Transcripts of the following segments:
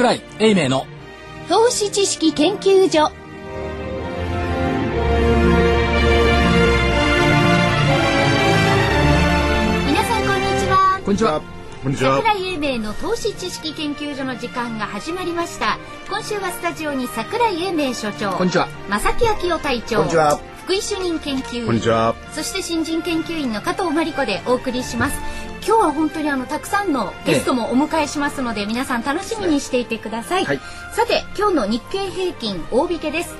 桜井英明の。投資知識研究所。皆さんこんにちは。こんにちは。こんにちは。桜井英明の投資知識研究所の時間が始まりました。今週はスタジオに桜井英明所長こんにちは。正木昭夫隊長こんにちは。福井主任研究員こんにちは。そして新人研究員の加藤真理子でお送りします今日は本当にあのたくさんのゲストもお迎えしますので、皆さん楽しみにしていてください、はい。さて今日の日経平均大引けです。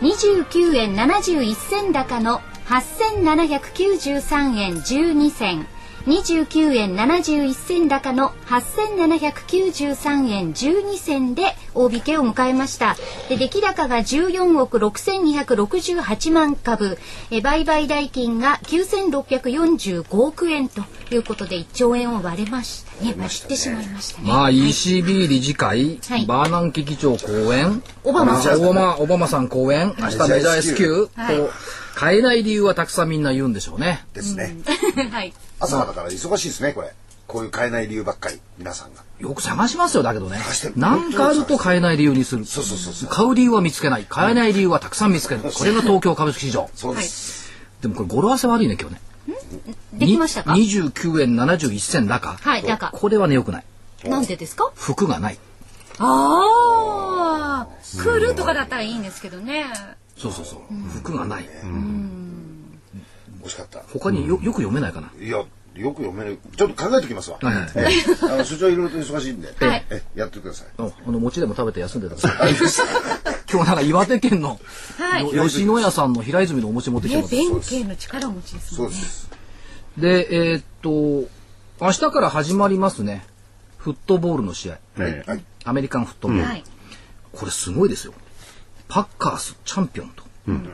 29円71銭高の8793円12銭29円71銭高の8793円12銭で大引けを迎えました。で出来高が14億6268万株。え売買代金が9645億円ということで1兆円を割れましたね。割ってしまいましたね、まあはい ECB 理事会、はい。バーナンキ議長講演。オバマさん。オバマオバマさん講演。明日メジャー S q はい。と買えない理由はたくさんみんな言うんでしょうね。ですね。はい。朝だから忙しいですね、これ。こういう買えない理由ばっかり、皆さんが。よく探しますよだけどね。してるなんかあると買えない理由にする。そうそうそうそう。買う理由は見つけない。買えない理由はたくさん見つける。これが東京株式市場。そうです。でもこれ語呂合わせ悪いね今日ね。できましたか？に29円71銭高はい高これはねよくない。なんでですか？服がない。ああクールとかだったらいいんですけどねそうそうそう。服がない。惜しかった。他によよく読めないかな？いや、よく読める。ちょっと考えておきますわ。はいはい。ええ。あの、所長いろいろと忙しいんで。はいえやってください。ああの餅でも食べて休んでたんですよ今日なんか岩手県の、はい。よ吉野家さんの平泉のお餅持ってきてねます、弁慶の力持ちですもね。そうんです。でえーっと明日から始まりますね。フットボールの試合。はい。はい。アメリカンフットボール、はい。これすごいですよパッカースチャンピオンと、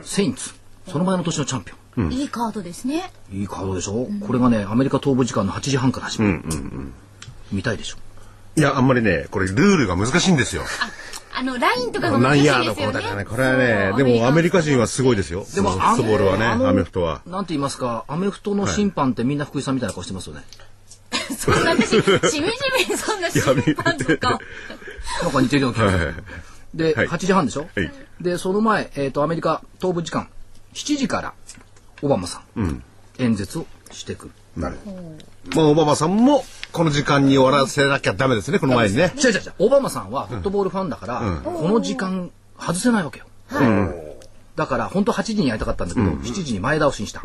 セインツその前の年のチャンピオン、いいカードですね。いいカードでしょ、これがねアメリカ東部時間の8時半から始まる、見たいでしょ？いや、あんまりね、これルールが難しいんですよ。あのラインとかが難しいですよね。ドこうだからね。これはね、でもアメリカ人はすごいですよ。でもフットボールはね、アメフトは。なんて言いますか？アメフトの審判ってみんな福井さんみたいな顔してますよね、そんな私しみじみそんな審判とか。なんか似てるような気がする。はいで、はい。8時半でしょ、はい。で、その前、えっ、と、アメリカ東部時間、7時から、オバマさん、演説をしてく。る。なる。ほど。まあ、オバマさんも、この時間に終わらせなきゃダメですね、この前にね。違う違う違う、オバマさんはフットボールファンだから、この時間外せないわけよ。だから、本当8時にやりたかったんだけど、7時に前倒しにした。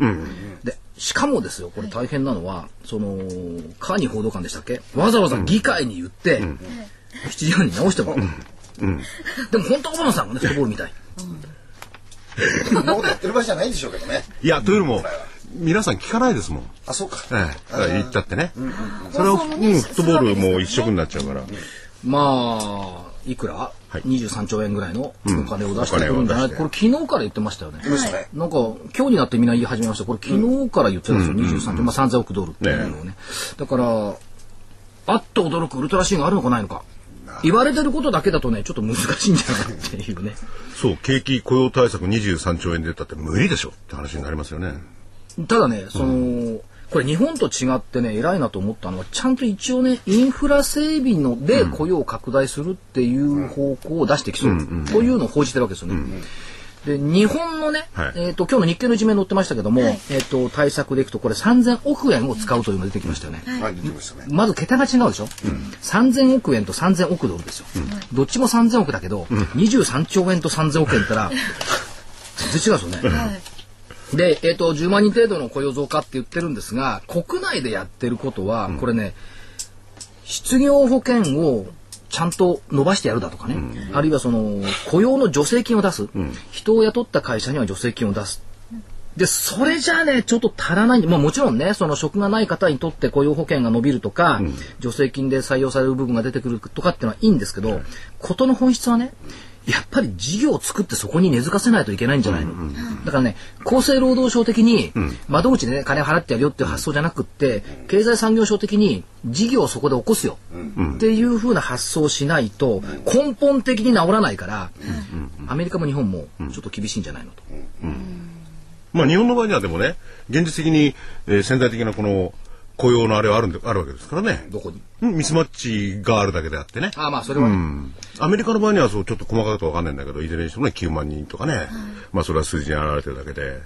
で、しかもですよ、これ大変なのは、その、カーニー報道官でしたっけ？わざわざ議会に言って、7時半に直してもらでも本当はオバマさんがね、フットボールみたい。そんなことやってる場合じゃないんでしょうけどね。いや、というよりも、皆さん聞かないですもん。あ、そうか。ええ、言ったってね。それを、うん、フットボールもう一色になっちゃうから。まあ、いくら、い ?23 兆円ぐらいのお金を出してくるんじゃない、これ昨日から言ってましたよねなんか今日になってみんな言い始めました。これ昨日から言ってたんですよ。23兆、まあ3000億ドルっていうのをね。だから、あっと驚くウルトラシーンがあるのかないのか。言われてることだけだとね、ちょっと難しいんじゃないかっていうね。そう、景気雇用対策23兆円出たって無理でしょって話になりますよね。ただね、その、これ日本と違ってね、偉いなと思ったのは、ちゃんと一応ね、インフラ整備ので雇用を拡大するっていう方向を出してきそう。というのを報じてるわけですよね。で、日本のね、はい。えっ、と、今日の日経の一面載ってましたけども、えっ、と、対策でいくと、これ3000億円を使うというのが出てきましたよね。はい、出てましたね。まず桁が違うでしょ、3000億円と3000億ドルですよ、どっちも3000億だけど、23兆円と3000億円って言ったら全然違うんですよね、で、えっと10万人程度の雇用増加って言ってるんですが国内でやってることは、これね失業保険をちゃんと伸ばしてやるだとかね、あるいはその雇用の助成金を出す、人を雇った会社には助成金を出す。で、それじゃあね、ちょっと足らない。まあもちろんね、その職がない方にとって雇用保険が伸びるとか、助成金で採用される部分が出てくるとかっていうのはいいんですけど、ことの本質はね、やっぱり事業を作ってそこに根付かせないといけないんじゃないの？だからね、厚生労働省的に、窓口でね、金払ってやるよっていう発想じゃなくって、経済産業省的に事業をそこで起こすよ。っていうふうな発想をしないと、根本的に治らないから、アメリカも日本もちょっと厳しいんじゃないの？と。まあ日本の場合にはでもね、現実的に、えー潜在的なこの雇用のあれはあるんで、あるわけですからね。どこに？うんミスマッチがあるだけであってね。ああまあそれはね、うんアメリカの場合にはそうちょっと細かくとわかんないんだけど、いずれにしてもね、9万人とかね。まあそれは数字に表れてるだけで。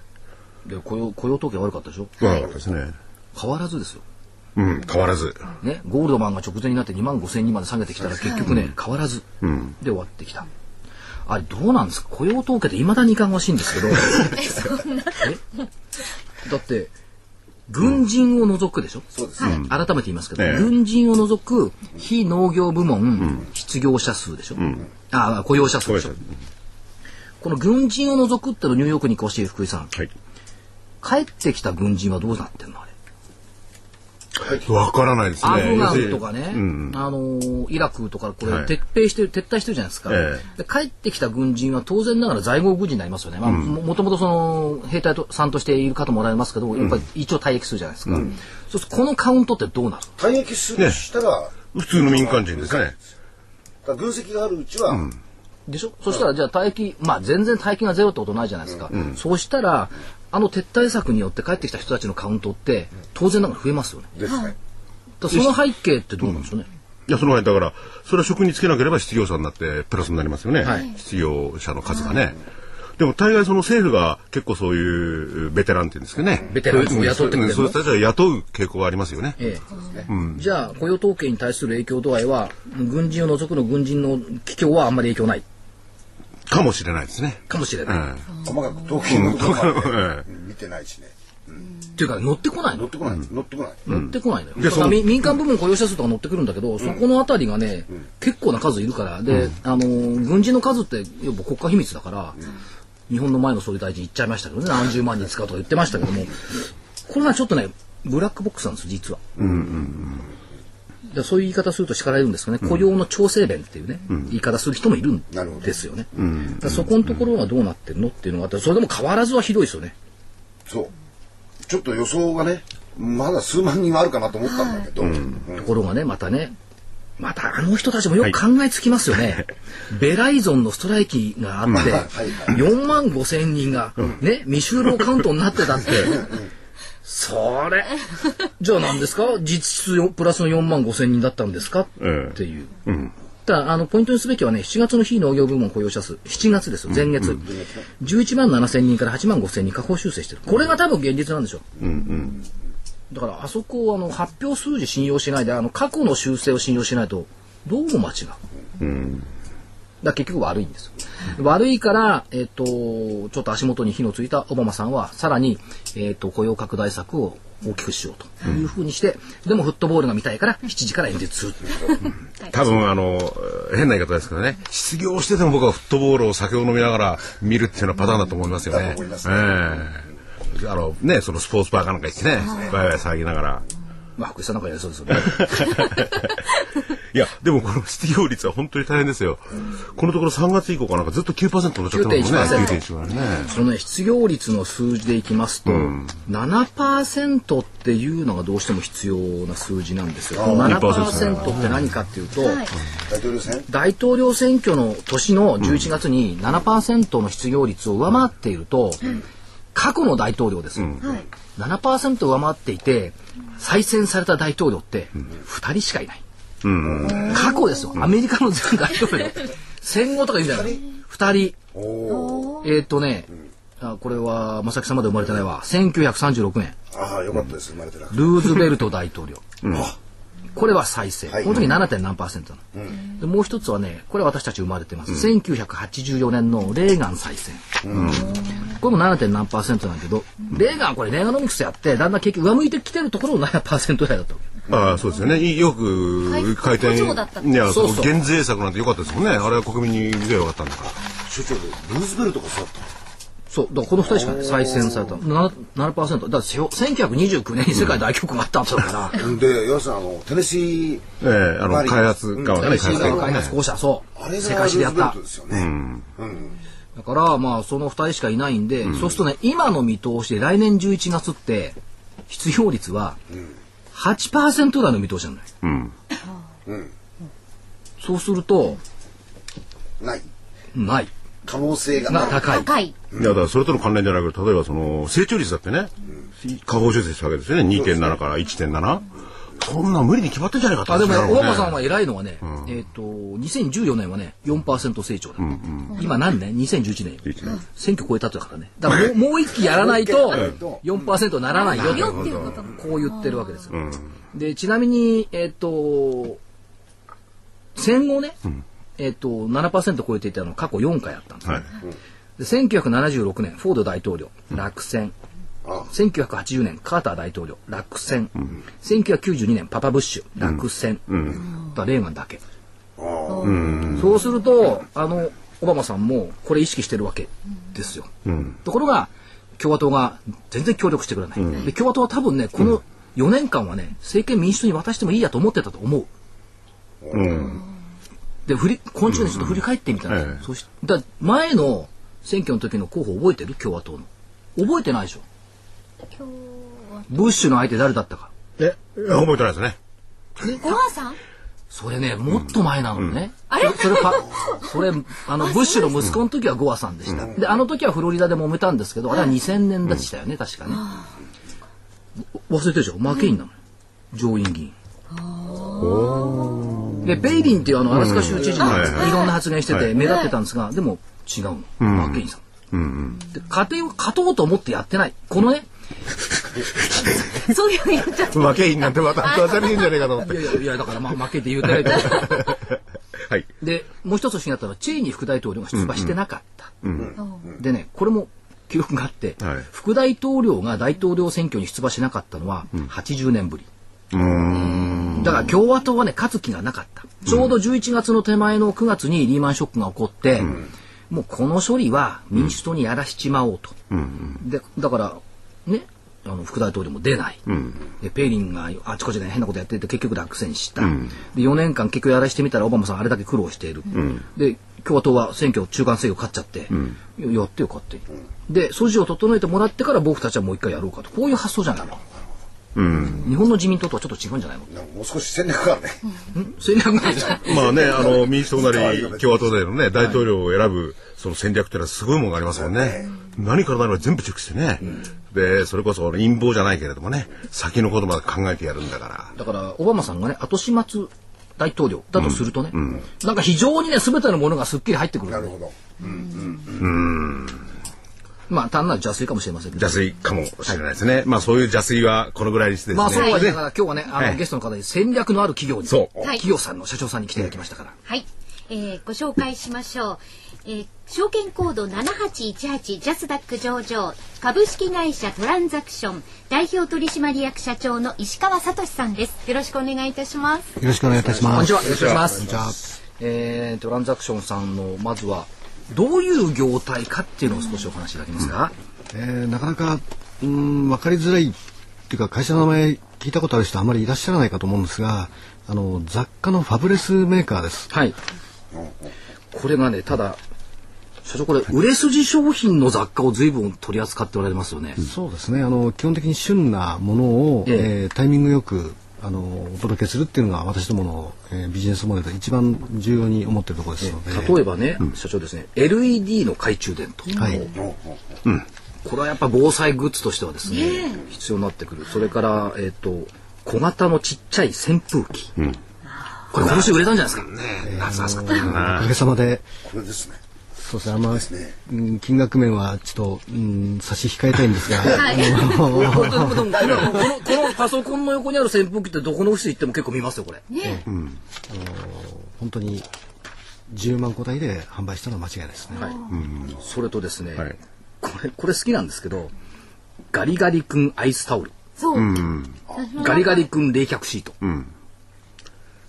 で雇用雇用統計悪かったでしょ？悪かったですね。変わらずですようん、変わらず。ね、ゴールドマンが直前になって2万5千人まで下げてきたら結局ね、変わらずで終わってきた。あれどうなんですか？雇用統計って未だにいかがわしいんですけど。え？だって、軍人を除くでしょ、そうです。改めて言いますけど、ええ。軍人を除く非農業部門、失業者数でしょ、あ雇用者数でしょ？この軍人を除くってのニューヨークに詳しい福井さん、はい。帰ってきた軍人はどうなってんの？わからないですね。アフガンとかね、うん。あのーイラクとかこれはい。撤兵してる、撤退してるじゃないですか、えで帰ってきた軍人は当然ながら在郷軍人になりますよね、まあももともとその兵隊とさんとしている方もおられますけど、やっぱり一応退役するじゃないですか、そうするとこのカウントってどうなる？退役するしたら、普通の民間人ですね。だから軍籍があるうちは、でしょ？そしたらじゃあ退役まあ全然退役がゼロってことないじゃないですか、そうしたらあの撤退策によって帰ってきた人たちのカウントって当然ながら増えますよね。ですね。だその背景ってどうなんでしょうね、いや、その前だから、それは職につけなければ失業者になってプラスになりますよね。はい。失業者の数がね。でも大概その政府が結構そういうベテランっていうんですかね。ベテランを雇ってくれるそういう人たちは雇う傾向がありますよね。ええじゃあ雇用統計に対する影響度合いは軍人を除くの軍人の帰郷はあんまり影響ないかもしれないですね。かもしれない、え細かく統計のことまえで見てないしね。っていうか乗ってこないの？乗ってこない。乗ってこない。乗ってこないのよ。民民間部門雇用者数とか乗ってくるんだけど、そこのあたりがね、結構な数いるから、で、あのー、軍人の数って、やっぱ国家秘密だから、日本の前の総理大臣言っちゃいましたけどね、何十万人使うとか言ってましたけども、これはちょっとね、ブラックボックスなんです、実は。でそういう言い方すると叱られるんですけどね、雇用の調整弁っていうね、言い方する人もいるんですよね。だそこのところはどうなってるのっていうのがあって、それでも変わらずはひどいですよね。そう。ちょっと予想がね、まだ数万人はあるかなと思ったんだけど、うん。ところがね、またね、またあの人たちもよく考えつきますよね。ベライゾンのストライキがあって、はいはい4万5千人がね、未就労カウントになってたって、それ、じゃあ何ですか？実質よプラスの4万5千人だったんですか？ええっていう。ただあのポイントにすべきはね、7月の非農業部門雇用者数、7月ですよ、前月。11万7千人から8万5千人下方修正してる。これが多分現実なんでしょう。だからあそこをあの発表数字信用しないであの過去の修正を信用しないとどうも間違う。だから結局悪いんですよ。悪いから、えっ、と、ちょっと足元に火のついたオバマさんは、さらに、えっ、と、雇用拡大策を大きくしようというふうにして、でもフットボールが見たいから7時から演説する。多分あの、変な言い方ですけどね、失業してても僕はフットボールを酒を飲みながら見るっていうようなパターンだと思いますよね。ねええあの、ね、そのスポーツバーかなんか行ってね、ワイワイ騒ぎながら。まあ、福井さんなんかやりそうですよね。いや、でもこの失業率は本当に大変ですよ。このところ3月以降かなんかずっと9%になっちゃってますもんね。9.1% 9.1はね。そのね、失業率の数字でいきますと、7%っていうのがどうしても必要な数字なんですよ。この7%って何かっていうと、大統領選？大統領選挙の年の11月に7%の失業率を上回っていると、過去の大統領ですよ。7%上回っていて、再選された大統領って2人しかいない。過去ですよ。アメリカの全大統領。戦後とか言うんじゃない2人。おお。えーっとね、あこれは正木さんまで生まれてないわ。1936年、ああ、よかったです。生まれてな。ルーズベルト大統領。あこれは再生。はいこの時 7. 何パーセントなの、でもう一つはね、これ私たち生まれてます。1984年のレーガン再選。これも 7. 何パーセントなんだけど、レーガンこれレーガノミクスやって、だんだん結局上向いてきてるところを7%ぐらいだったわけ。ああ、そうですよね。いよく回転。補助だったっていや、そうそう減税策なんて良かったですもんね。あれは国民に見せばよかったんだから。所長で、ルーズベルトがそうだったの？そう、だからこの2人しかね、再選されたの。7%。7%だからせよ1929年に世界大恐慌があったんだから、で、要するにあの、テネシー、ええあの、開発側がね、シーガー開ね発公社、そう。あれが世界史でやったルーズベルト。ですよね。うん。だから、まあ、その2人しかいないんで、そうするとね、今の見通しで来年11月って、失業率は8%台の見通しなのよ。うん。そうすると、ない。ない。可能性がが高い。高い。いや、だからそれとの関連じゃなくて、例えばその、成長率だってね、下方修正したわけですよね。2.7から1.7。そんな無理に決まってんじゃないかとあでもね、思うんですよオバマさんは偉いのはね、えっ、と、2014年はね、4%成長だった。今何年 ?2011 年よ。選挙超えたってだからね。だからもうもう一期やらないと4%ならないよよとっていうこと。こう言ってるわけですよ。で、ちなみに、えっ、と、戦後ね、えっ、と、7%超えていたのは過去4回あったんですね。はい。で1976年、フォード大統領、落選。あ1980年、カーター大統領、落選。1992年、パパブッシュ、落選。だからレーガンだけ。そうすると、あの、オバマさんもこれ意識してるわけですよ。ところが、共和党が全然協力してくれない。で共和党は多分ね、この4年間はね、政権民主党に渡してもいいやと思ってたと思う。で、振り、今週ね、ちょっと振り返ってみたら、ええそしだ前の選挙の時の候補覚えてる？共和党の。覚えてないでしょ？ブッシュの相手誰だったか。え、覚えてないですね。ごはさん？それね、もっと前なのね。そそれか、それ、あの、ブッシュの息子の時はゴアさんでした。で、あの時はフロリダで揉めたんですけど、あれは2000年でしたよね、確かね。忘れてるでしょ？マーケインなの。上院議員。で、ベイリンっていうあの、アラスカ州知事がはいはいいろんな発言してはいて目立ってたんですが、でも違うの。マーケインさん。で、勝てよ、勝とうと思ってやってない。このね、そういうふうに言っちゃった。負けいなんてまた当たりんじゃねえかと思って。いやいや、いやだから、まあ、負けて言うてないけど。はい。で、もう一つ不思議だったのは、チェイニー副大統領が出馬してなかった。でね、これも記録があって、はい副大統領が大統領選挙に出馬しなかったのは80年ぶり。だから共和党はね、勝つ気がなかった。ちょうど11月の手前の9月にリーマンショックが起こって、もうこの処理は民主党にやらしちまおうと。で、だから、ね、あの副大統領も出ない、でペイリンがあちこちで変なことやってて結局落選した、で4年間結局やらしてみたらオバマさんあれだけ苦労している、で共和党は選挙中間選挙勝っちゃって、やってよ勝手に、で素地を整えてもらってから僕たちはもう一回やろうかと。こういう発想じゃないの、日本の自民党とはちょっと違うんじゃないの、もう少し戦略があるね。戦略なんですかまあね、あの、民主党なり共和党なりのね、大統領を選ぶ、その戦略っていうのはすごいものがありますもんね。何から何まで全部チェックしてね。で、それこそ陰謀じゃないけれどもね、先のことまで考えてやるんだから。だからオバマさんがね後始末大統領だとするとね、なんか非常にね全てのものがすっきり入ってくるなるほど。まあ単なる邪推かもしれませんけど邪推かもしれないですね。まあそういう邪推はこのぐらいにしてですね。まあそうはねだから今日はね、あの、はいゲストの方に戦略のある企業に、そうはい企業さんの社長さんに来ていただきましたから。はい、えー、ご紹介しましょう。えー、証券コード7818ジャスダック上場株式会社トランザクション代表取締役社長の石川聡さんです。よろしくお願いいたします。よろしくお願いいたします。こんにちは、よろしくお願いします。えー、トランザクションさんの、まずは、どういう業態かっていうのを少しお話しいただけますか、えーなかなか、うーん、わかりづらいっていうか、会社の名前聞いたことある人あまりいらっしゃらないかと思うんですが、あの、雑貨のファブレスメーカーです。はい。これがね、ただ、社長これ、売れ筋商品の雑貨を随分取り扱っておられますよね。そうですね。あの、基本的に旬なものを、えええータイミングよく、あの、お届けするっていうのが私どもの、えービジネスモデルで一番重要に思っているところですので。例えばね、社長ですね、LED の懐中電灯。はい。これはやっぱ防災グッズとしてはですね、必要になってくる。それから、えっ、と、小型のちっちゃい扇風機。これ今年売れたんじゃないですか。夏暑かったおかげさまで、これですね。そうですね。あんま、ねうん金額面はちょっと、うん、差し控えたいんですが、このパソコンの横にある扇風機ってどこのオフィス行っても結構見ますよこれ。ね、本当に10万個台で販売したのは間違いないですね。それとですね、はい。これこれ好きなんですけど、ガリガリ君アイスタオル、そう、ガリガリ君冷却シート、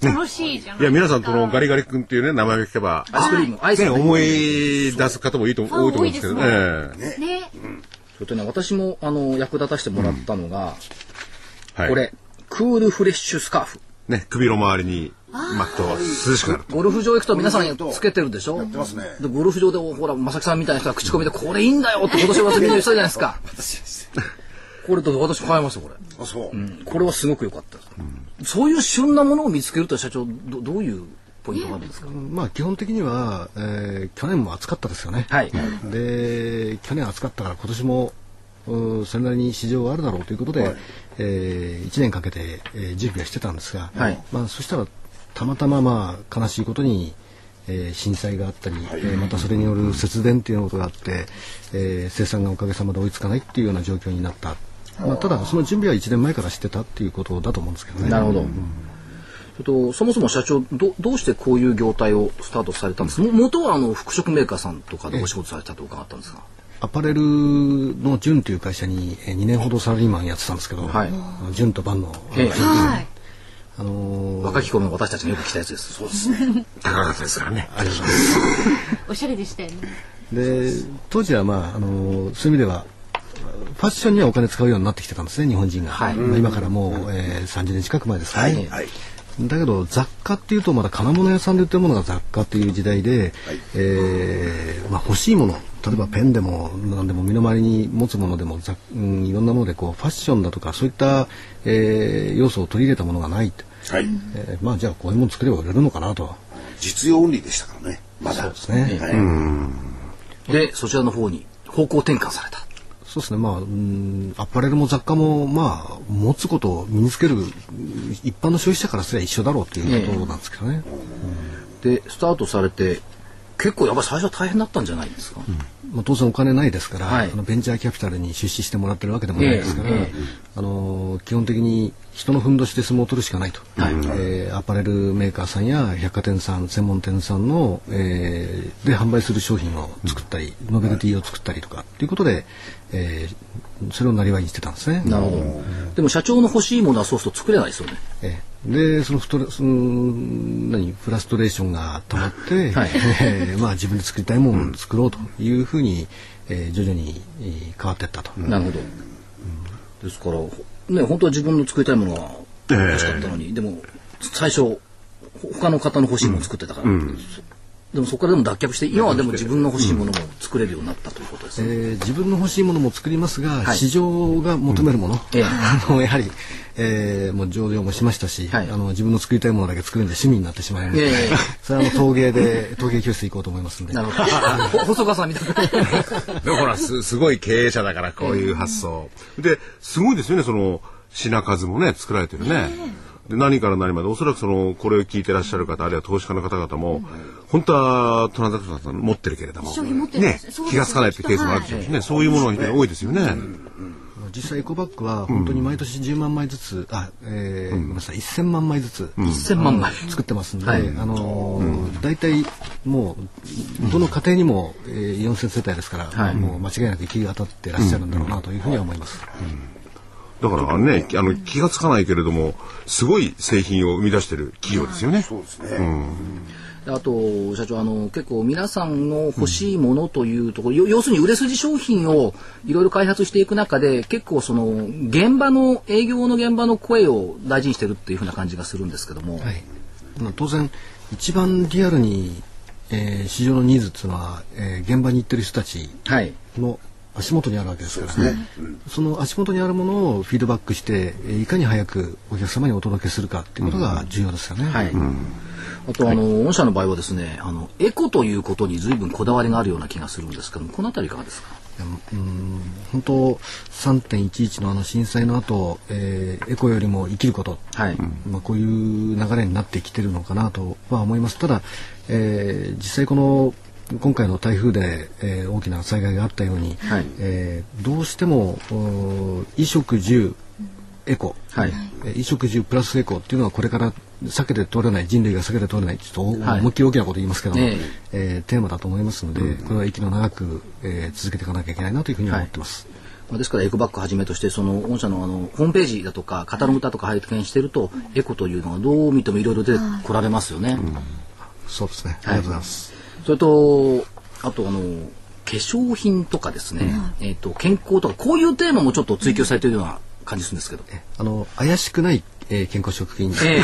楽しいじゃん。いや、皆さん、このガリガリ君っていうね、名前を聞けば、アイスクリーム、アイスね、の思い出す方もいいと、多いと思うんですけどね。ね、それとね私もあの役立たせてもらったのが、はい。これクールフレッシュスカーフ。ね、首の周りに巻くと涼しくなる。ゴルフ場行くと皆さんつけてるでしょ？てますねでゴルフ場でほら正木さんみたいな人が口コミでこれいいんだよって今年はみんな言ってたじゃないですか。これと私買いましたこれ。あ、そう。これはすごく良かったです、そういう旬なものを見つけると社長どどういうポイントがあるんですか？まあ基本的には、えー、去年も暑かったですよね。はい。で去年暑かったから今年もうそれなりに市場はあるだろうということで、はいえー、1年かけて、えー、準備はしてたんですが、はいまあ、そしたらたまたままあ悲しいことに、えー、震災があったり、えーまたそれによる節電っていうことがあって、えー、生産がおかげさまで追いつかないっていうような状況になった。まあ、ただその準備は1年前からしてたっていうことだと思うんですけどね。なるほど。えっと、そもそも社長どどうしてこういう業態をスタートされたんですか？も元はあの服飾メーカーさんとかでお仕事されたと伺ったんですが、アパレルのジュンという会社にえー2年ほどサラリーマンやってたんですけど、はいンとバンの、はい。あのー若き頃の私たちがよく来たやつです。そうですね。高かったですからね。ありがとうございます。おしゃれでしたよね。で当時はまああのそういう意味ではファッションにはお金使うようになってきてたんですね日本人が、はい。まあ今からもう、えー、30年近く前ですかね、はいはい。だけど雑貨っていうとまだ金物屋さんで売ってるものが雑貨っていう時代で、えーまあ、欲しいもの例えばペンでも何でも身の回りに持つものでも雑、うん、いろんなものでこうファッションだとかそういった、えー要素を取り入れたものがないと、はい。えーまあじゃあこういうもの作れば売れるのかなと。実用オンリーでしたからねまだ。そうですね、はい。で、そちらの方に方向転換された。そうですね、まあ、うん、アパレルも雑貨も、まあ、持つことを身につける、うん一般の消費者からすれば一緒だろうということなんですけどね。で、スタートされて、結構やっぱり最初は大変だったんじゃないですか？まあ、当然お金ないですから、はい。あのベンチャーキャピタルに出資してもらってるわけでもないですから、ええ。ええあの基本的に人のふんどしで相撲を取るしかないと、えーアパレルメーカーさんや百貨店さん専門店さんの、えーで販売する商品を作ったり、ノベルティを作ったりとかっていうことで、えーそれをなりわいにしてたんですね。なるほど。でも社長の欲しいものはそうすると作れないですよね。ええ。でそのフトレその何？フラストレーションが溜まって、はい。えーまあ、自分で作りたいものを作ろうというふうに、えー徐々にえー変わっていったと、なるほど。ですから、ね、本当は自分の作りたいものが欲しかったのに、でも、最初、ほ他の方の欲しいものを作ってたから、でもそこからでも脱却して、今はでも自分の欲しいものも作れるようになったということですね。えー自分の欲しいものも作りますが、はい市場が求めるもの、ええ あのやはり、えーもう上場もしましたし、はいあの自分の作りたいものだけ作るんで趣味になってしまいまして、ええ それはあの陶芸で陶芸教室行こうと思いますんでなるほど。ほ細川さんみたいな。でもほら、す、すごい経営者だから、こういう発想。で、すごいですよね、その、品数もね、作られてるね。で、何から何まで、おそらくその、これを聞いてらっしゃる方、あるいは投資家の方々も、本当はトランザクションさん持ってるけれども、ね気がつかないっていうケースもあるでしょうしね、そういうものが非常に多いですよね。実際エコバッグは本当に毎年10万枚ずつ、あ、えーごめんなさい。1000万枚ずつ、1000万枚。作ってますんで、はい。あのー大体もうどの家庭にも、えー、4000世帯ですから、はい。もう間違いなく行き渡ってらっしゃるんだろうなというふうには思います。だからね、あの、気がつかないけれども、すごい製品を生み出してる企業ですよね。そうですね、であと、社長、あの、結構皆さんの欲しいものというところ、よ要するに売れ筋商品をいろいろ開発していく中で、結構その、現場の、営業の現場の声を大事にしてるっていうふうな感じがするんですけども。はい、まあ当然一番リアルに、えー市場のニーズっていうのは、えー現場に行ってる人たちはい。の足元にあるわけですからね。その足元にあるものをフィードバックしてえーいかに早くお客様にお届けするかっていうことが重要ですよね。はい。あと、あの、御社の場合はですね、あの、エコということに随分こだわりがあるような気がするんですけども、このあたりいかがですか？うん本当3.11のあの震災の後、えーエコよりも生きること、はい。まあ、こういう流れになってきてるのかなとは思います。ただ、えー実際この今回の台風で、えー大きな災害があったように、はい。えーどうしてもお衣食住エコ、はい。えー衣食住プラスエコっていうのはこれから避けて通れない人類が避けて通れないちょっと思い。っきり大きなこと言いますけども、ええ。えーテーマだと思いますので、これは息の長く、えー続けていかなきゃいけないなというふうに思ってます。まあですからエコバッグはじめとしてその御社のあのホームページだとかカタログだとか拝見してるとエコというのがどう見てもいろいろ出てこられますよね。そうですね。ありがとうございます。それとあとあの化粧品とかですね、えっ、と健康とかこういうテーマもちょっと追求されているような感じするんですけど。あの怪しくない、えー健康食品。ええ。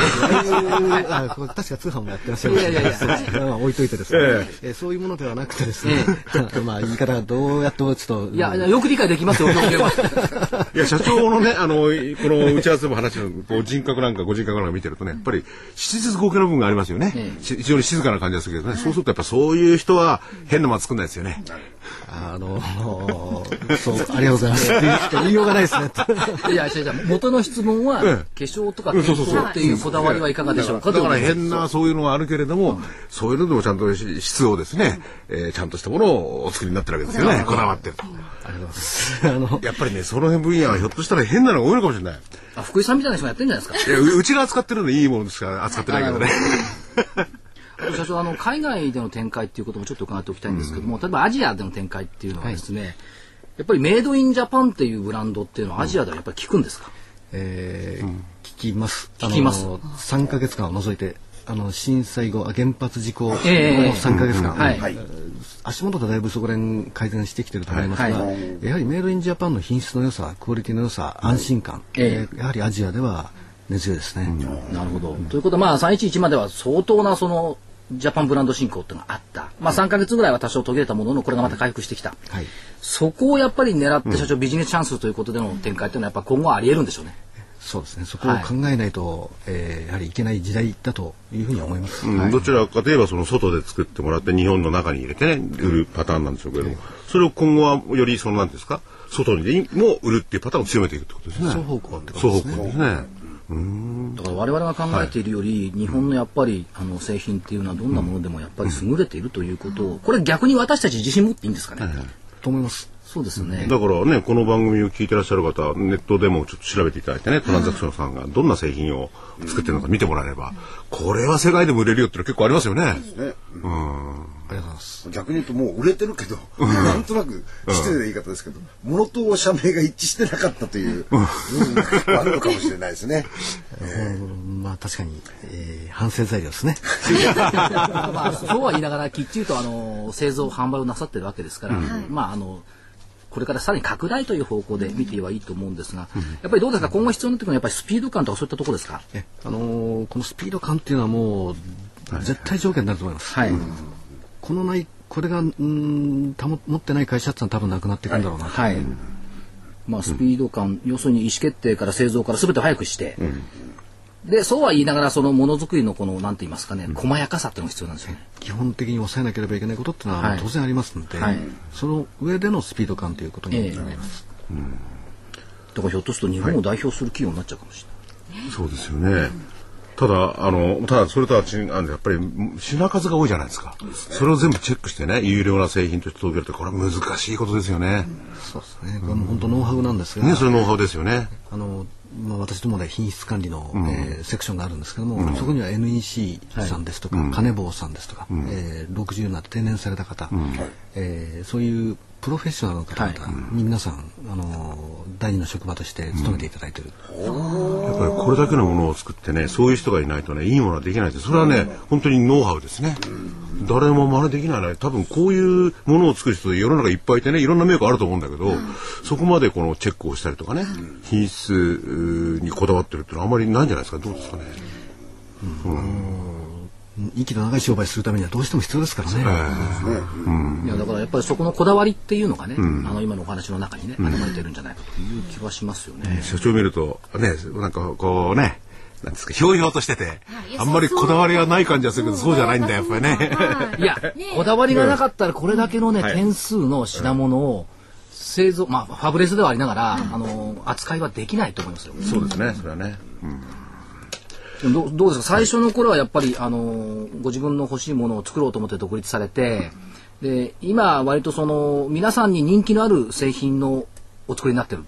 あ確か通販もやってらっしゃるいやいやいや。まあ置いといてですね、えーそういうものではなくてですね、まあ言い方がどうやってもちょっといや、いやよく理解できますよ。いや、社長のね、あの、この打ち合わせでも話の、こう人格なんか、ご人格なんか見てるとね、やっぱり、質実合計の部分がありますよね。し非常に静かな感じがするけどね、そうするとやっぱそういう人は変な間作んないですよね。あのそうありがとうございます。言いようがないですね。いや、違う違う。元の質問は、化粧とか健康っていうこだわりはいかがでしょうか？だから変なそういうのがあるけれども、そういうのでもちゃんとし質をですね、えーちゃんとしたものをお作りになってるわけですよね。こだわってると。あのやっぱりね、その辺分野はひょっとしたら変なのが多いのかもしれない。あ福井さんみたいな人がやってるんじゃないですか？いやううちが扱ってるのいいものですから扱ってないけどね。社長あの海外での展開っていうこともちょっと伺っておきたいんですけども、例えばアジアでの展開っていうのはですね、やっぱりメイドインジャパンっていうブランドっていうのはアジアではやっぱり効くんですか、えー聞きます。聞きます。あの3ヶ月間を除いて、あの震災後、あ原発事故のええ3ヶ月間、はい。はい足元でだいぶそこら辺改善してきてると思いますが、はやはりメイドインジャパンの品質の良さ、クオリティの良さ、安心感、ええー。やはりアジアでは根強いですね。なるほど。ということはまあ311までは相当なそのジャパンブランド進行っていうのがあった。まあ3ヶ月ぐらいは多少途切れたもののこれがまた回復してきた。はいそこをやっぱり狙って社長、ビジネスチャンスということでの展開っていうのはやっぱ今後あり得るんでしょうね。そうですね。そこを考えないと、えーやはりいけない時代だというふうに思います。うんどちらかといえばその外で作ってもらって日本の中に入れてね売るパターンなんでしょうけれども、それを今後はよりそのなんですか？外にも売るっていうパターンを強めていくってことですね。双方向ってこと双ですね。方向ですね。だから我々が考えているより、日本のやっぱりあの製品っていうのはどんなものでもやっぱり優れているということを、これ逆に私たち自信持っていいんですかね？と思います。そうですよね。だからね、この番組を聞いてらっしゃる方は、ネットでもちょっと調べていただいてね、トランザクションさんがどんな製品を作ってるのか見てもらえれば、これは世界でも売れるよってのは結構ありますよね。ねありがとうございます。逆に言うともう売れてるけど、なんとなく失礼な言い方ですけど、ものと社名が一致してなかったという部分があるのかもしれないですね。うんまあ確かに、えー反省材料ですね。まあ、そうは言いながらきっちりとあの製造販売をなさってるわけですから、まああのこれからさらに拡大という方向で見てはいいと思うんですが、やっぱりどうですか？今後必要になってくるのはやっぱりスピード感とかそういったところですか？えあのーこのスピード感っていうのはもう絶対条件になると思います。はい。このないこれがうん保持ってない会社ってのは多分なくなっていくんだろうなと。はい。まあスピード感、要するに意思決定から製造から全てを早くして、でそうは言いながらそのものづくりのこのなんて言いますかね、細やかさっていうのが必要なんですよね。基本的に抑えなければいけないことっていうのははい当然ありますので、はいその上でのスピード感ということになります。だからひょっとすると日本を代表する企業になっちゃうかもしれない。そうですよね。ただ、あの、ただそれとは違うんで、やっぱり品数が多いじゃないですか。それを全部チェックしてね、有料な製品として届けるって、これは難しいことですよね。そうですね。これも本当ノウハウなんですが、ね、それノウハウですよね。あの、まあ、私どもで品質管理の、えーセクションがあるんですけども、そこには NEC さんですとか、金棒さんですとか、えー60になって定年された方、えーそういうプロフェッショナルの方々に皆さん、あの第二の職場として勤めていただいている、やっぱりこれだけのものを作ってね、そういう人がいないとね、いいものはできないです。それはね、本当にノウハウですね。誰も真似できないね。多分こういうものを作る人で世の中いっぱいいてね、いろんなメーカーあると思うんだけど、そこまでこのチェックをしたりとかね、品質にこだわってるっていうのはあまりないんじゃないですか？どうですかね？うん息の長い商売するためにはどうしても必要ですからね。いやだからやっぱりそこのこだわりっていうのがね、あの今のお話の中にね、現れてるんじゃないかという気はしますよね。社長見ると、ね、なんかこうね、なんですか、ひょうひょうとしてて、あんまりこだわりがない感じがするけど、そうじゃないんだよ、やっぱりね。いや、こだわりがなかったらこれだけのね、点数の品物を製造、まあファブレスではありながら、あの扱いはできないと思いますよ。そうですね、それはね。でもどうどうですか？最初の頃はやっぱりあのご自分の欲しいものを作ろうと思って独立されてで今割とその皆さんに人気のある製品のお作りになってるっ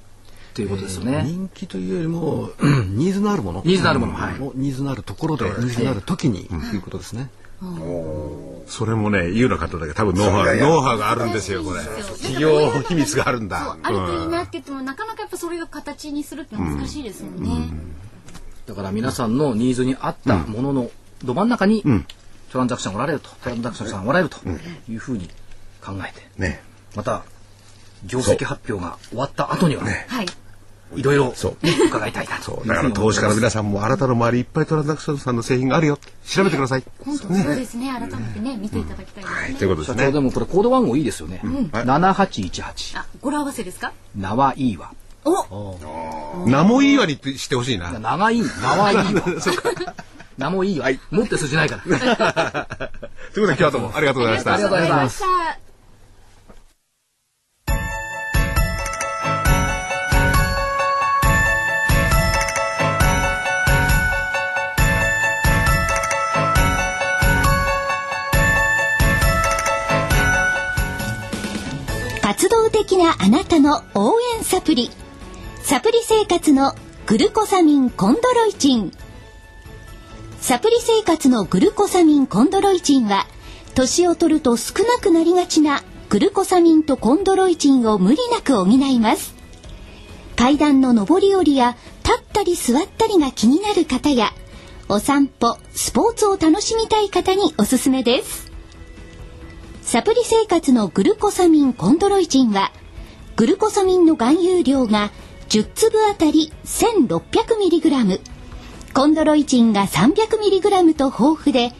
ていうことですよね。人気というよりも、ニーズのあるもの。ニーズのあるものはいをニーズのあるところで、ニーズのある時に、ということですね。それもね、言うのかとだけど、多分ノウハウ、ノウハウがあるんですよ、これ。企業秘密があるんだ。あるといいなって言っても、なかなかやっぱそれを形にするって難しいですよね。だから皆さんのニーズに合ったもののど真ん中にトランザクションおられると、トランザクションさんおられるというふうに考えて、ね。また業績発表が終わった後には、はい。いろいろそうね伺いたいなとだから投資家の皆さんもあなたの周りいっぱいトランザクションさんの製品があるよ調べてください。本当そうですね。改めてね、見ていただきたいですね。ということです社長でね。もこれコード番号いいですよね。7818。あ、語呂合わせですか？名はいいわ。お名もいいわにしてほしいな。長い、名はいいわ。名もいいわ。持って筋ないから。ということで今日はどうもありがとうございました。ありがとうございますした。活動的なあなたの応援サプリサプリ生活のグルコサミンコンドロイチン。サプリ生活のグルコサミンコンドロイチンは年を取ると少なくなりがちなグルコサミンとコンドロイチンを無理なく補います。階段の上り下りや立ったり座ったりが気になる方やお散歩スポーツを楽しみたい方におすすめです。サプリ生活のグルコサミンコンドロイチンはグルコサミンの含有量が10粒あたり 1600mg コンドロイチンが 300mg と豊富で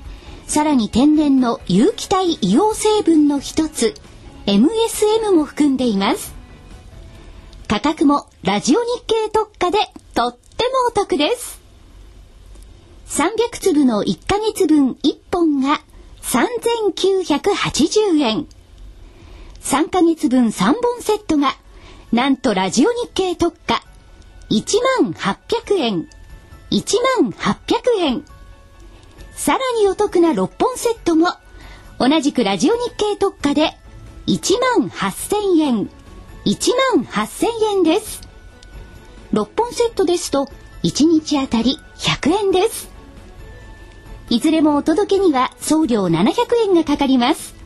さらに天然の有機体硫黄成分の一つ MSM も含んでいます。価格もラジオ日経特価でとってもお得です。300粒の1ヶ月分1本が3980円3ヶ月分3本セットがなんとラジオ日経特価。1万800円。1万800円。さらにお得な6本セットも。同じくラジオ日経特価で。1万8000円。1万8000円です。6本セットですと1日あたり100円です。いずれもお届けには送料700円がかかります。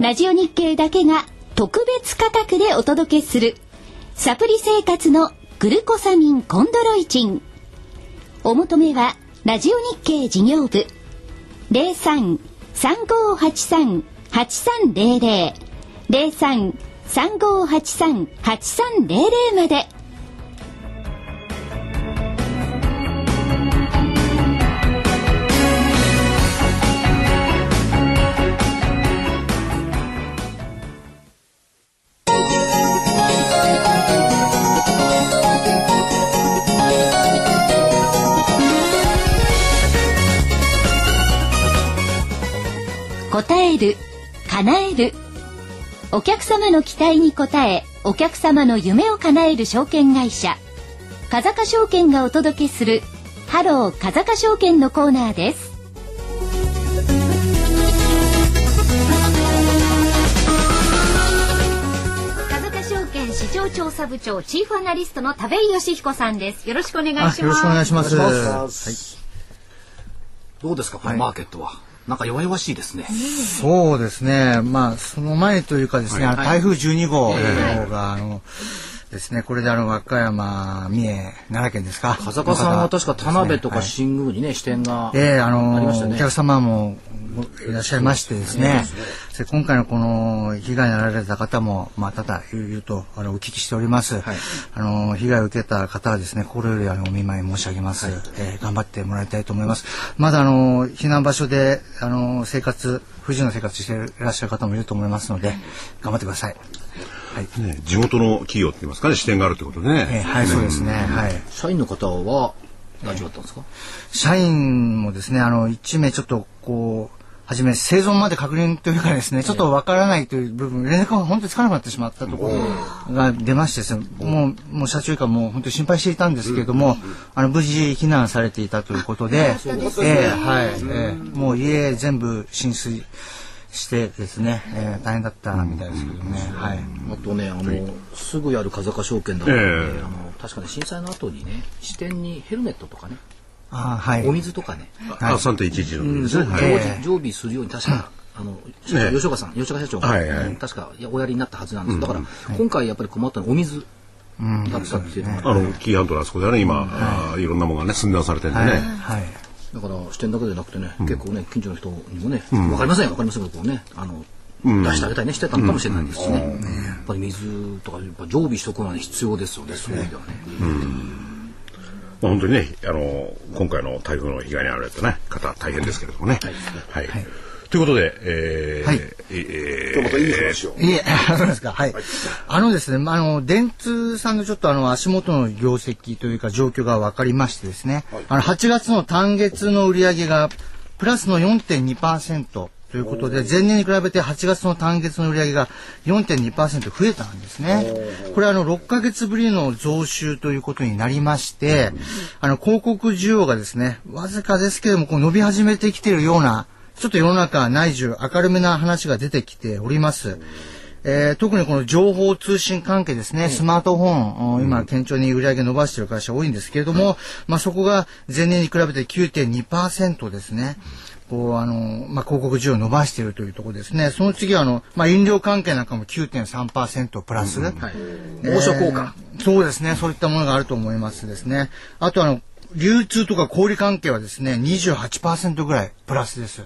ラジオ日経だけが特別価格でお届けするサプリ生活のグルコサミンコンドロイチン。お求めはラジオ日経事業部。03-3583-8300 03-3583-8300まで。答える叶える。お客様の期待に応えお客様の夢を叶える証券会社。風賀証券がお届けするハロー風賀証券のコーナーです。風賀証券市場調査部長チーフアナリストの田部井義彦さんです。よろしくお願いします。よろしくお願いします。お願いします。どうですか、このマーケットは？なんか弱々しいですね。そうですね。まあ、その前というかですね、あの台風12号が、あの、ですね、これであの、和歌山、三重、奈良県ですか？風間さんは確か田辺とかはい新宮にね、支店が。ええあのありましたね。お客様もいらっしゃいましてですね、で今回のこの被害になられた方も、まあ、ただいるとあのお聞きしております、はい。あの被害を受けた方はですね心よりあのお見舞い申し上げます、えー頑張ってもらいたいと思います。まだあの避難場所であの生活不自由な生活していらっしゃる方もいると思いますので頑張ってくださいはい、ね地元の企業って言いますかね、支店があるってことでね。えーはいそうですね、はい。社員の方は大丈夫だったんですか？社員もですね、あの、一名ちょっと、こう、はじめ生存まで確認というかですね、ちょっとわからないという部分、連絡が本当につかなくなってしまったところが出ましてですね、もう、もう社長以下もう本当に心配していたんですけれども、あの、無事避難されていたということで、ええはい、ええ。もう家全部浸水してですね、ええ大変だったみたいですけどね、はい。あとね、あの、すぐやる風賀証券だから、ねええ。あの、確かに震災の後にね、支店にヘルメットとかね、あはい。お水とかね、あ、3.11の時ですね。常はい。時常備するように確か、あの、ええ吉岡さん、吉岡社長が、はいはい。確かいやおやりになったはずなんです。だから、今回やっぱり困ったのはお水だったっていうのが、あの、紀伊半島のあそこではね、今、い。ろんなものがね、寸断されてるんでね。はい。だから支店だけでなくてね、結構ね、近所の人にもね、わかりませんよ、わかりませんけど、ね、あの、出してあげたりね、してたのかもしれないですしね。やっぱり水とか、やっぱ常備しとくのはね必要ですよね、そういう意味ではね。まあ、本当にね、あの、今回の台風の被害に遭われたね、方大変ですけれどもね。はい。ということで、えー、はいえ今日またいい話を。いえ、そうですか。はい。あのですね、まあ、あの、電通さんのちょっとあの、足元の業績というか状況が分かりましてですね、あの、8月の単月の売り上げが、プラスの4.2%ということで、前年に比べて8月の単月の売り上げが4.2%増えたんですね。これはあの、6ヶ月ぶりの増収ということになりまして、あの、広告需要がですね、わずかですけれども、こう伸び始めてきているような、ちょっと世の中内需明るめな話が出てきております。えー特にこの情報通信関係ですね、スマートフォン、お今、堅調に売り上げ伸ばしている会社多いんですけれども、まあ、そこが前年に比べて9.2%ですね。こう、あの、まあ、広告需要を伸ばしているというところですね。その次は、あの、まあ、飲料関係なんかも9.3%プラス。はい。猛暑効果。えーそうですね。そういったものがあると思いますですね。あとあの、流通とか小売関係はですね、28%ぐらいプラスです。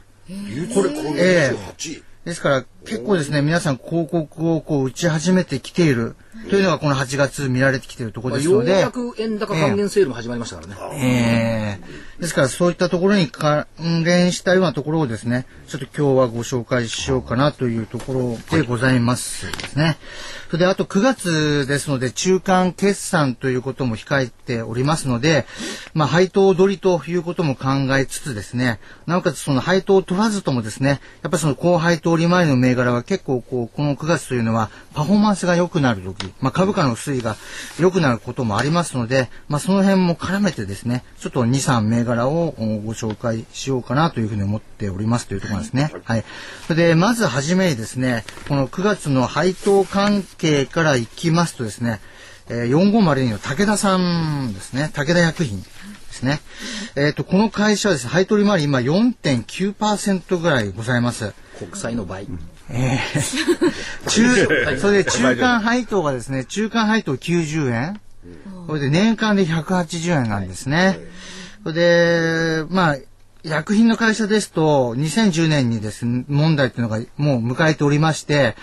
これええ28。ですから結構ですね、皆さん広告をこう打ち始めてきているというのがこの8月見られてきているところですので。やく円高還元セールも始まりましたからね。ええですからそういったところに関連したようなところをですね、ちょっと今日はご紹介しようかなというところでございますですね。それであと9月ですので中間決算ということも控えておりますので、まあ配当取りということも考えつつですね、なおかつその配当を取らずともですね、やっぱりその高配当利回りの銘柄は結構こう、この9月というのはパフォーマンスが良くなる時、まあ株価の推移が良くなることもありますので、まあその辺も絡めてですね、ちょっと2、3銘柄をおご紹介しようかなというふうに思っておりますというところですね。はい。それで、まずはじめにですね、この9月の配当関係からいきますとですね、えー、4502の武田さんですね、武田薬品ですね。えっ、と、この会社はですね、配当利回り今4.9%ぐらいございます。国債の倍。えー 中、それで中間配当がですね、中間配当90円。これで年間で180円なんですね。それで、まあ、薬品の会社ですと、2010年にですね、問題っていうのがもう迎えておりまして、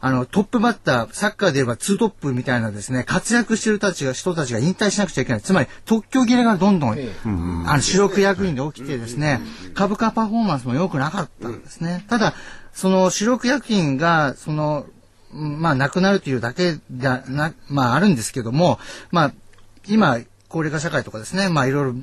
あの、トップバッター、サッカーで言えばツートップみたいなですね、活躍してるたちが、人たちが引退しなくちゃいけない。つまり、特許切れがどんどん、あの、主力薬品で起きてですね、株価パフォーマンスも良くなかったんですね。ただ、その主力薬品が、その、うんまあ、なくなるというだけがな、まあ、あるんですけども、まあ、今、高齢化社会とかですね、まあいろいろ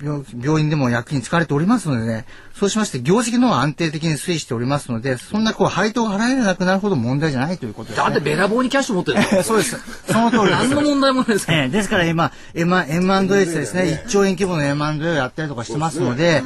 病病院でも薬品使われておりますのでね、そうしまして業績の方は安定的に推移しておりますので、そんなこう配当が払えなくなるほど問題じゃないということです、ね。だってべらぼうにキャッシュ持ってる そうです。その通りです。何の問題もないですから。ええですから今、M- M&A ですね、1兆円規模の M&A をやったりとかしてますので、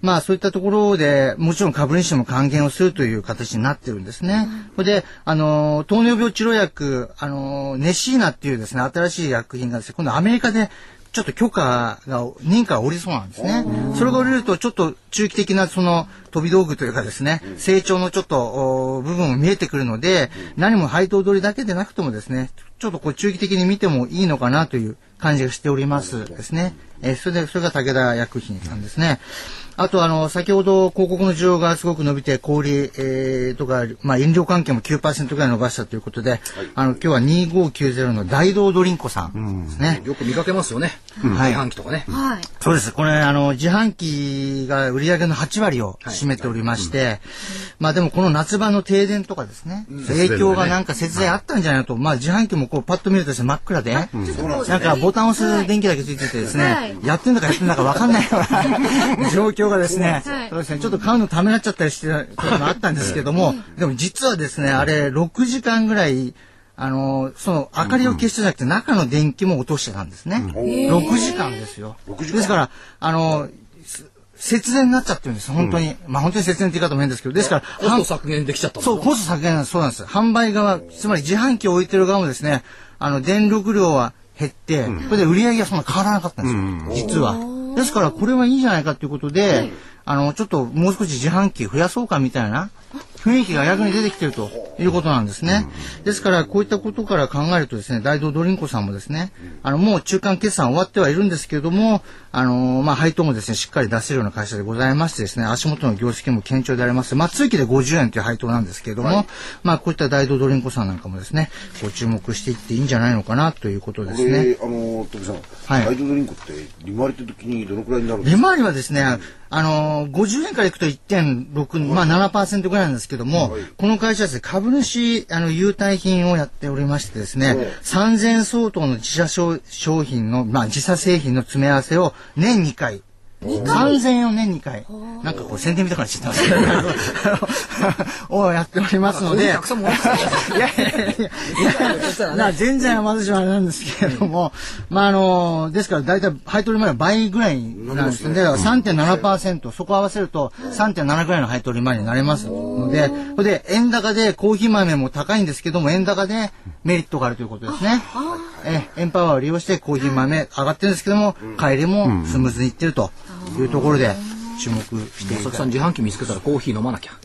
まあそういったところで、もちろん株主も還元をするという形になってるんですね。それで、あの、糖尿病治療薬、あの、ネシーナっていうですね、新しい薬品がですね、今度アメリカで、ちょっと許可が、認可が下りそうなんですね。それが下りると、ちょっと中期的なその飛び道具というかですね、成長のちょっとお部分も見えてくるので、何も配当取りだけでなくてもですね、ちょっとこう中期的に見てもいいのかなという感じがしておりますですね。えーそれで、それが武田薬品さんですね。あと、あの、先ほど広告の需要がすごく伸びて、小売、えー、とか、まあ、飲料関係も9%ぐらい伸ばしたということで、あの、今日は2590の大道ドリンコさんですね。よく見かけますよね。はい。自販機とかね。はい。そうです。これ、あの、自販機が売り上げの8割を占めておりまして、まあでもこの夏場の停電とかですね、影響がなんか節電あったんじゃないかと、まあ自販機もこうパッと見ると真っ暗で、なんかボタンを押す電気だけついててですね、はい。やってんだかやってんだかわかんないような 状況がですね、はいそうですね、ちょっと買うのためらっちゃったりしてたこともあったんですけども、でも実はですね、あれ6時間ぐらい、あの、その明かりを消してじゃなくて中の電気も落としてたんですね。6時間ですよ。ですから、あの、す節電になっちゃってるんです、本当に。まあ本当に節電って言い方も変ですけど、ですから、コスト削減できちゃったんですそう、よコスト削減なんです。そうなんです。販売側、つまり自販機を置いてる側もですね、あの、電力量は減って、これで売り上げがそんな変わらなかったんですよ、実は。ですから、これはいいんじゃないかということで、あの、ちょっともう少し自販機増やそうかみたいな雰囲気が逆に出てきてるということなんですね。ですから、こういったことから考えるとですね、大道ドリンコさんもですね、あの、もう中間決算終わってはいるんですけれども、あのまあ、配当もですね、しっかり出せるような会社でございましてですね、足元の業績も堅調であります。まあ、通期で50円という配当なんですけれども、はい、まあ、こういった大道ドリンコさんなんかもですね、ご注目していっていいんじゃないのかなということですね。あの、徳さん、はい、大道ドリンコって利回りって時にどのくらいになるんですか？利回りはですね、うんあのー、50円からいくと1.6、まあ7%ぐらいなんですけども、はい、この会社ですね、株主、あの、優待品をやっておりましてですね、はい、3000相当の自社商品の、まあ自社製品の詰め合わせを年2回、3000円を年2回、なんかこう宣伝みたいな感じしてますけど、をやっておりますので、いやいやいや。いや、全然私はあれなんですけれども、まああの、ですから大体配当利回りは倍ぐらいなんですね。だから3.7%、そこ合わせると3.7ぐらいの配当利回りになりますので、それで円高でコーヒー豆も高いんですけども、円高でメリットがあるということですね。え、エンパワーを利用してコーヒー豆上がってるんですけども、帰りもスムーズにいってると。いうところで注目して佐々木さん自販機見つけたらコーヒー飲まなきゃ。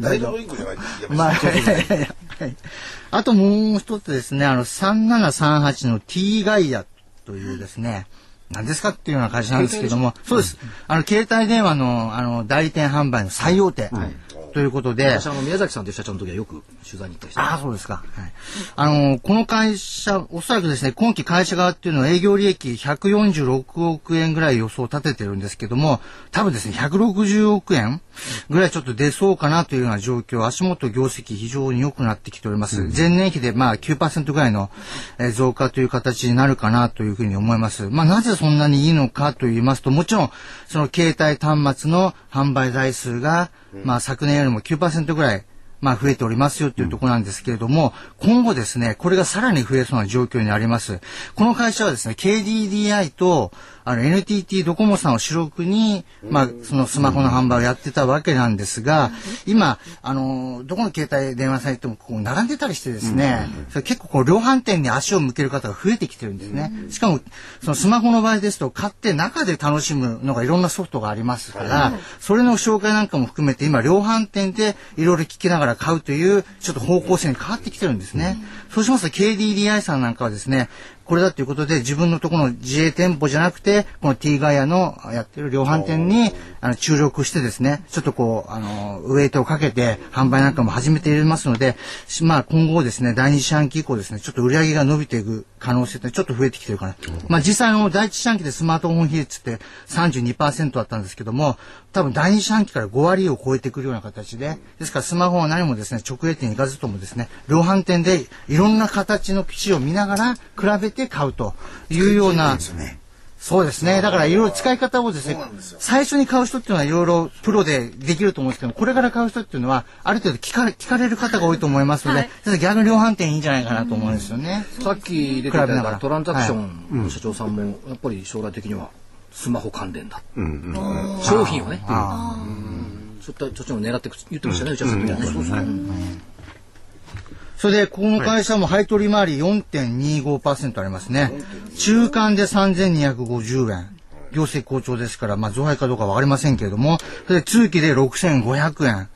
大道インクじゃないまあ、あともう一つですね、あの、3738の T ガイアというですね、何ですかっていうような会社なんですけども、そうです。あの、携帯電話の、あの、代理店販売の最大手。はいということで。私、あの、宮崎さんという社長の時はよく取材に行ったりしてああ、そうですか。はい。あの、この会社、おそらくですね、今期会社側っていうのは営業利益146億円ぐらい予想を立ててるんですけども、多分ですね、160億円ぐらいちょっと出そうかなというような状況、足元業績非常に良くなってきております。うん、前年比でまあ9%ぐらいの増加という形になるかなというふうに思います。まあなぜそんなにいいのかと言いますと、もちろん、その携帯端末の販売台数が、まあ昨年よりも9%ぐらいまあ増えておりますよっていうところなんですけれども、今後ですね、これがさらに増えそうな状況にあります。この会社はですね、KDDI と、あの NTT ドコモさんを主力に、まあ、そのスマホの販売をやってたわけなんですが、今、あの、どこの携帯電話されてもこう並んでたりしてですね、それ結構こう量販店に足を向ける方が増えてきてるんですね。しかも、そのスマホの場合ですと、買って中で楽しむのがいろんなソフトがありますから、それの紹介なんかも含めて今、量販店でいろいろ聞きながら買うという、ちょっと方向性に変わってきてるんですね。そうしますと KDDI さんなんかはですね、これだということで、自分のところの自営店舗じゃなくて、この T ガヤのやってる量販店に、あの、注力してですね、ちょっとこう、あの、ウェイトをかけて、販売なんかも始めていますので、まあ、今後ですね、第二四半期以降ですね、ちょっと売り上げが伸びていく可能性ってちょっと増えてきてるかな。まあ、実際の第一四半期でスマートフォン比率って32%だったんですけども、多分第二四半期から5割を超えてくるような形で、ですからスマホは何もですね、直営店に行かずともですね、量販店でいろんな形の機種を見ながら比べて買うというような、そうですね。だからいろいろ使い方をですね、最初に買う人っていうのはいろいろプロでできると思うんですけど、これから買う人っていうのは、ある程度聞か聞かれる方が多いと思いますので、はい、逆量販店いいんじゃないかなと思うんですよね。さっき出てたトランザクションの社長さんも、やっぱり将来的にはスマホ関連だ。うんうん、商品をね。ちょっと、ちょっと狙って言ってましたね、打ち合わせの時はね。そうそう。それで、この会社も配当利回り4.25%ありますね。中間で3250円。業績好調ですから、まあ、増配かどうかわかりませんけれども、それで通期で6500円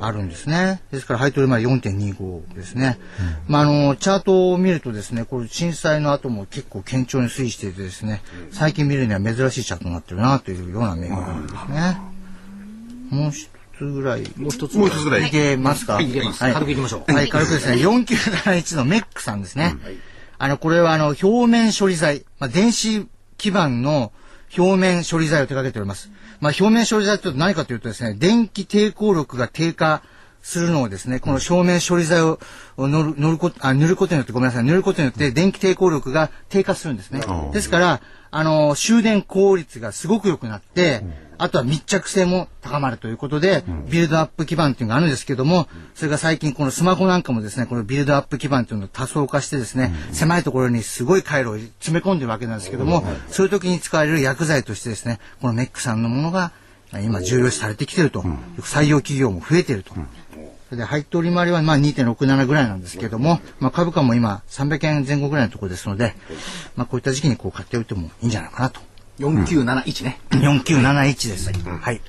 あるんですね。ですから、配当利回り4.25ですね。うん、まあ、あの、チャートを見るとですね、これ震災の後も結構堅調に推移していてですね、最近見るには珍しいチャートになってるなというような銘柄なんですね。もう一つぐらい。もう一つもう一つぐらい。いけますか、はい、いけます。軽くいきましょう。はい、軽くですね。4971のメックさんですね。はい、あの、これはあの、表面処理剤、まあ、電子基板の表面処理剤を手掛けております。まあ、表面処理剤と何かというとですね、電気抵抗力が低下するのをですね、この表面処理剤を塗る塗るこあ塗ることによって、ごめんなさい、塗ることによって電気抵抗力が低下するんですね。ですから、あの、終電効率がすごく良くなって、あとは密着性も高まるということで、ビルドアップ基盤っていうのがあるんですけども、それが最近このスマホなんかもですね、このビルドアップ基盤っていうのを多層化してですね、狭いところにすごい回路を詰め込んでるわけなんですけども、そういう時に使われる薬剤としてですね、このメックさんのものが今重要視されてきてると、採用企業も増えてると。それで配当利回りはまあ2.67ぐらいなんですけども、まあ、株価も今300円前後ぐらいのところですので、まあ、こういった時期にこう買っておいてもいいんじゃないかなと。4971ね。4971です。はい。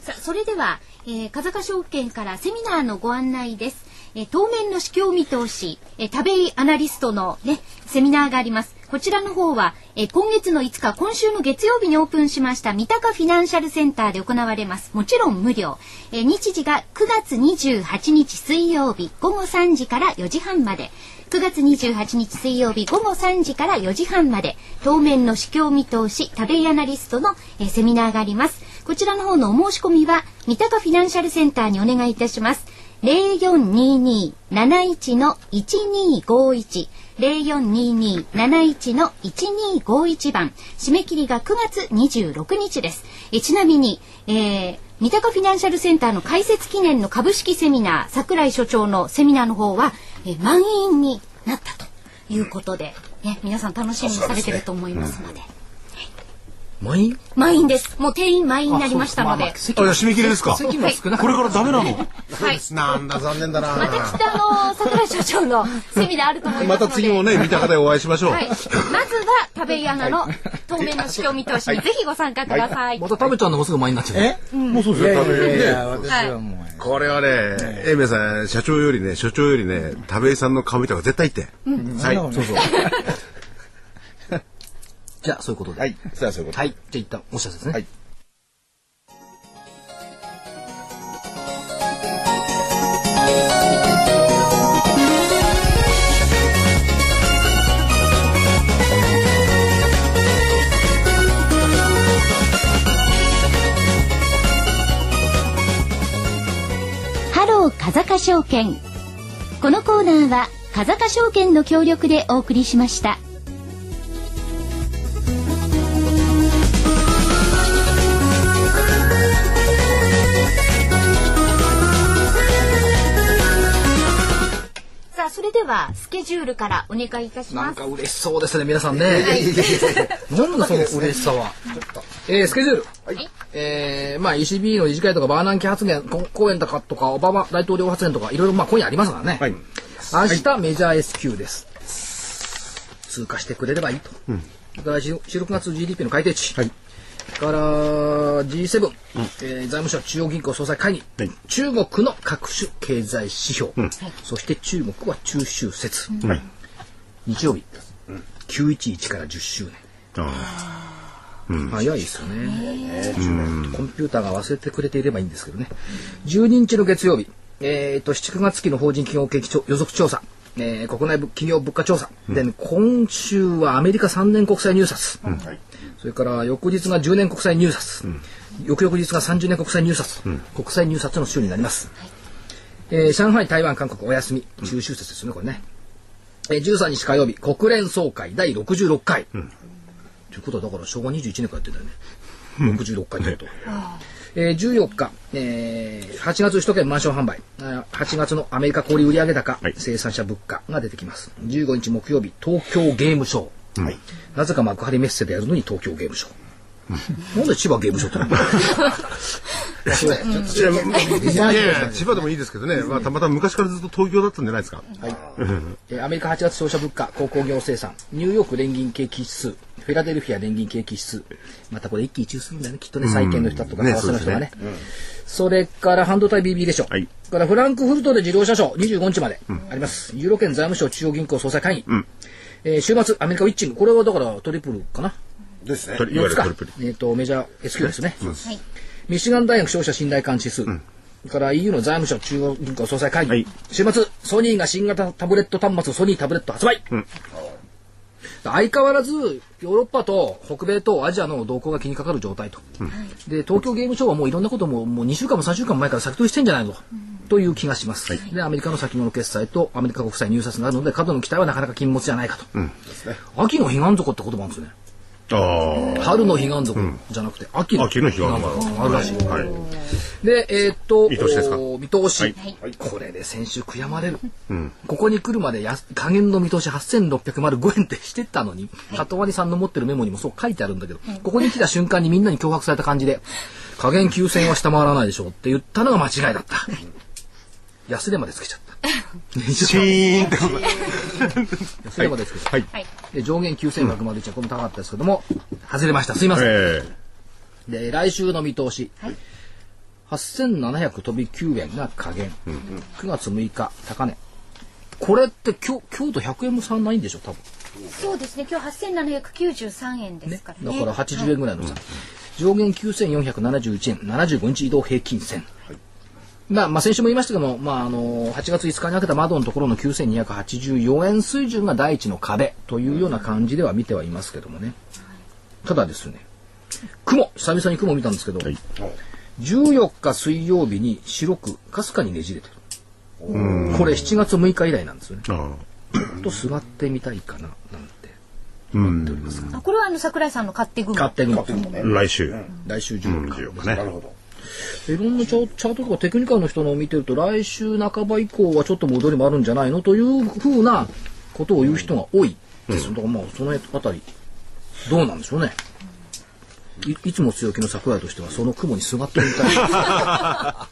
さあそれでは、えー、風賀証券からセミナーのご案内です。えー、当面の市況見通し、えー、食べアナリストのね、セミナーがあります。こちらの方は、えー、今月の5日、今週の月曜日にオープンしました三鷹フィナンシャルセンターで行われます。もちろん無料。えー、日時が9月28日水曜日午後3時から4時半まで。9月28日水曜日午後3時から4時半まで、当面の市況見通し、食べアナリストの、え、セミナーがあります。こちらの方のお申し込みは、三鷹フィナンシャルセンターにお願いいたします。0422-71の1251 0422-71の1251番。締め切りが9月26日です。えちなみに、えー、三鷹フィナンシャルセンターの開設記念の株式セミナー、桜井所長のセミナーの方は、えー、満員になったということで、ね、皆さん楽しみにされてると思いますので。満員？満員です。もう定員満員になりましたので。あ、締め切りですか。席も少なこれからダメなの？はい。なんだ残念だな。また北の桜井所長のセミナーあると思いますまた次もね三鷹でお会いしましょう。はい。まずは食べ屋なの当面の市況見通しにぜひご参加ください。また食べちゃうのもすぐ満員になっちゃう。え？もうそうですよ。食べいや私はもう。これはね、エイメさん社長よりね所長よりね食べさんの顔見た方が絶対言って。はい。そうそう。じゃあ、そういうことで。はい。じゃあ、そういうことはい。じゃあ、一旦お知らせですね。はい。ハロー風賀証券。このコーナーは風賀証券の協力でお送りしました。それではスケジュールからお願いいたします。なんか嬉しそうですね、皆さんね。はい、なんだその嬉しさは。えー、スケジュール。はい、えー、まあ ECB の理事会とかバーナンキ発言、講演とかとか、オバマ大統領発言とか、いろいろまあ今夜ありますからね。はい、明日、メジャー SQ です。通過してくれればいいと。うん、だから4、6月 GDP の改定値。はいから G7、うん、えー、財務省中央銀行総裁会議、はい、中国の各種経済指標、うん、そして中国は中秋節、うん、日曜日、うん、911から10周年。うん、早いですよね、コンピューターが忘れてくれていればいいんですけどね。12日の月曜日、えーと、7、9月期の法人企業景気予測調査、えー、国内企業物価調査、で、今週はアメリカ3年国債入札、はいそれから翌日が10年国債入札、うん、翌々日が30年国債入札、うん、国債入札の週になります、はい、えー、上海台湾韓国お休み。中秋節ですよねこれね、えー、13日火曜日国連総会第66回、うん、ということはだから昭和21年からやってんだよね、66回ってこと、えー、14日、えー、8月首都圏マンション販売、8月のアメリカ小売売上高、はい、生産者物価が出てきます。15日木曜日、東京ゲームショー。はい、なぜか幕張メッセでやるのに東京ゲームショー。なんで千葉ゲームショーって いやいや千葉でもいいですけどね、まあ、たまたま昔からずっと東京だったんじゃないですか。はい。えアメリカ8月消費者物価、鉱工業生産、ニューヨーク連銀景気指数、フィラデルフィア連銀景気指数、またこれ一喜一憂するんだよね、きっとね、債券の人とか為替の人がね。それから半導体 BB でしょ。はい。からフランクフルトで自動車ショー25日まであります。ユーロ圏財務省中央銀行総裁会議。うんえー、週末、アメリカウィッチング。これはだからトリプルかな。ですね。4つか。えっ、ー、と、メジャー S q ですね。はい。ミシガン大学消費者信頼感指数。うんから EU の財務省中央銀行総裁会議、はい、週末ソニーが新型タブレット端末ソニータブレット発売、うん、相変わらずヨーロッパと北米とアジアの動向が気にかかる状態と、うん、で東京ゲームショーはもういろんなことももう2週間も3週間前から先取りしてんじゃないの？と、うんという気がします。はい、で、アメリカの先物決済とアメリカ国債入札があるので、過度の期待はなかなか禁物じゃないかと。うん、秋の彼岸底って言葉なんですよね。春の彼岸底じゃなくて、秋の彼岸底あるらしい。はい、で、えー、っと、見通しですか？見通し、はい、これで先週悔やまれる。うん、ここに来るまでや加減の見通し8605円ってしてたのに、里ワニさんの持ってるメモにもそう書いてあるんだけど、ここに来た瞬間にみんなに脅迫された感じで、加減9000円は下回らないでしょうって言ったのが間違いだった。安値までつけちゃった。シーンってこと。安値までつけちゃった。はい。で上限9101これも高かったですけども、外れました。すいません。えー、で、来週の見通し。はい。8700飛び9円が下限。9月6日、高値。これって今日、京都100円も差ないんでしょ、多分。そうですね。今日八千七百九十三円ですからね。だから80円ぐらいの差。上限9471円、75日移動平均線。まあ、まあ、先週も言いましたけども、まあ、あの、8月5日に開けた窓のところの9284円水準が第一の壁というような感じでは見てはいますけどもね。ただですね、雲、久々に雲見たんですけど、14日水曜日に白く、かすかにねじれてる。これ7月6日以来なんですよね。ちょあっとすがってみたいかな、なんて思っておりますこれはあの桜井さんの勝手雲。勝手雲。あ来週。来週14日。14日ね。なるほど。いろんなチャートとかテクニカルの人のを見てると来週半ば以降はちょっと戻りもあるんじゃないのというふうなことを言う人が多いですよ。だからまあそのあたりどうなんでしょうね。いいつも強気の桜井としてはその雲にすがってみたい。だ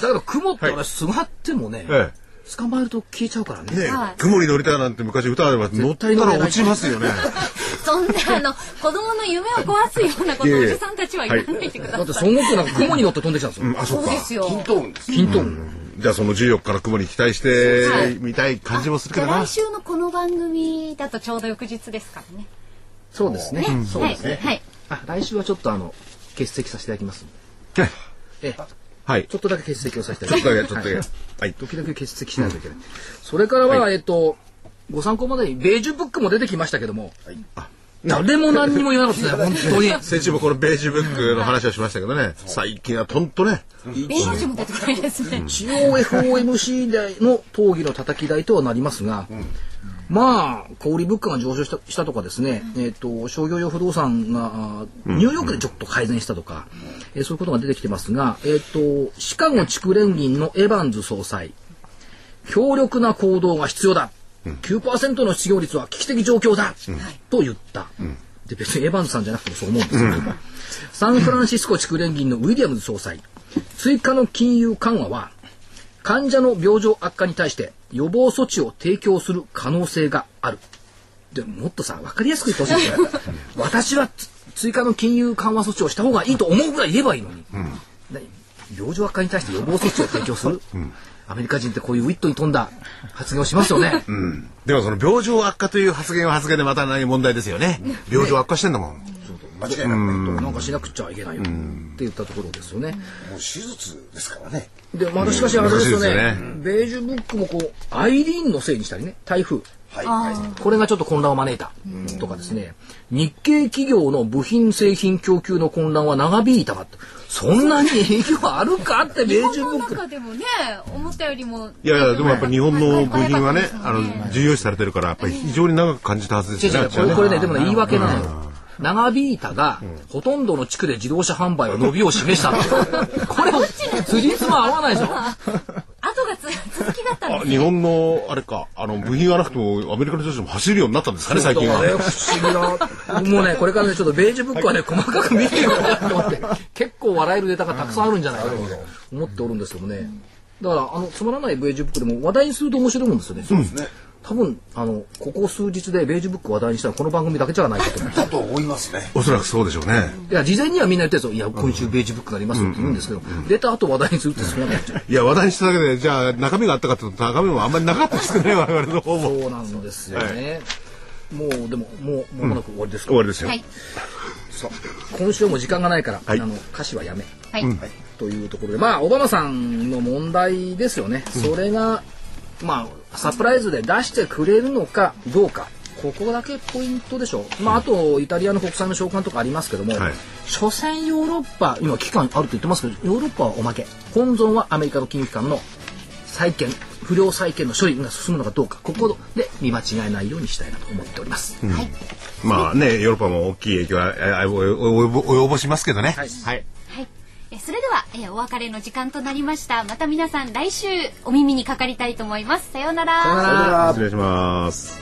けど雲って俺すがってもね、え捕まえると消えちゃうからね。え。ねはい雲に乗りたいなんて昔歌あれば乗ったら落ちますよね。そんなあの子供の夢を壊すようなことをおじさんたちは言わないでください。だって孫悟空なんか雲に乗って飛んできたんですよ。あ、そうですよ。均等運です。金トン。じゃあその14日の雲に期待してみたい感じもするけどなじゃあ来。週のこの番組だとちょうど翌日ですからね。そうですね。そうですね。はい。はい。あ来週はちょっとあの欠席させていただきます。ええはい。ちょっとだけ欠席をさせていただきます。ちょっとだけ、ちょっとだけ。はい。時々欠席しないといけない。それからは、えっと、ご参考までに、ベージュブックも出てきましたけども、誰も何にも言わなかったですね、本当に。先週もこのベージュブックの話をしましたけどね、最近はとんとね、ベージュも出てこないですね。一応 FOMC での討議の叩き台とはなりますが、まあ、小売物価が上昇したしたとかですね、えっ、と、商業用不動産が、ニューヨークでちょっと改善したとか、えーそういうことが出てきてますが、えっ、と、シカゴ地区連銀のエバンズ総裁、強力な行動が必要だ。9%の失業率は危機的状況だ、と言った。で別にエヴァンズさんじゃなくてもそう思うんですけど、サンフランシスコ地区連銀のウィリアムズ総裁、追加の金融緩和は、患者の病状悪化に対して予防措置を提供する可能性がある。でももっとさ、わかりやすく言ってほしいんですよ。私はつ追加の金融緩和措置をした方がいいと思うぐらい言えばいいのに。何病状悪化に対して予防措置を提供する、アメリカ人ってこういうウィットに富んだ発言をしますよね。でもその病状悪化という発言は発言でまた何問題ですよね。病状悪化してんだもん。間違いなくね。なんかしなくちゃいけないよって言ったところですよね。もう手術ですからね。で、まだしかしあれですよねですよベージュブックもこう、アイリーンのせいにしたりね、台風。はい。はい。これがちょっと混乱を招いた。とかですね、日系企業の部品製品供給の混乱は長引いたかって。そんなに影響あるかって、ベージュブック。中でもね、思ったよりも。いやいや、でもやっぱり日本の部品はね、あの、重要視されてるから、やっぱり非常に長く感じたはずですよね。これこれね、でもね、言い訳なのよ。長引いたが、ほとんどの地区で自動車販売は伸びを示したの。これ、辻褄合わないでしょ。後がつ続きだったんですあ日本の、あれか、あの、部品がなくても、アメリカの女子も走るようになったんですかね、最近は。ね、不思議な。もうね、これからね、ちょっとベージュブックはね、細かく見てようかなと思って、結構笑えるネタがたくさんあるんじゃないかと思っておるんですけどもね。だから、あの、つまらないベージュブックでも話題にすると面白いもんですよね。そうですね。多分、あの、ここ数日でベージュブック話題にしたらこの番組だけじゃないかと思う。だと思いますね。おそらくそうでしょうね。いや、事前にはみんな言ってるんですよ。いや、今週ベージュブックがありますよって言うんですけど、出た後話題にするってそうなっちゃう。いや、話題にしただけで、じゃあ中身があったかっていうと、中身もあんまりなかったですけどね、我々の方も。そうなんですよね。もう、でも、もう、間もなく終わりですか？終わりですよ。はい。さあ今週も時間がないから、はいあの歌詞はやめはい。というところでまあオバマさんの問題ですよね、それがまあサプライズで出してくれるのかどうか。ここだけポイントでしょう、まあ、あとイタリアの国債の償還とかありますけども、はい。所詮ヨーロッパ今期間あると言ってますけどヨーロッパはおまけ。本尊はアメリカの金融機関の債権不良債権の処理が進むのかどうか。ここで見間違えないようにしたいなと思っております、まあね、ヨーロッパも大きい影響は及ぼしますけどね。はい。はい。えそれでは、えお別れの時間となりました。また皆さん来週お耳にかかりたいと思います。さようなら。失礼します。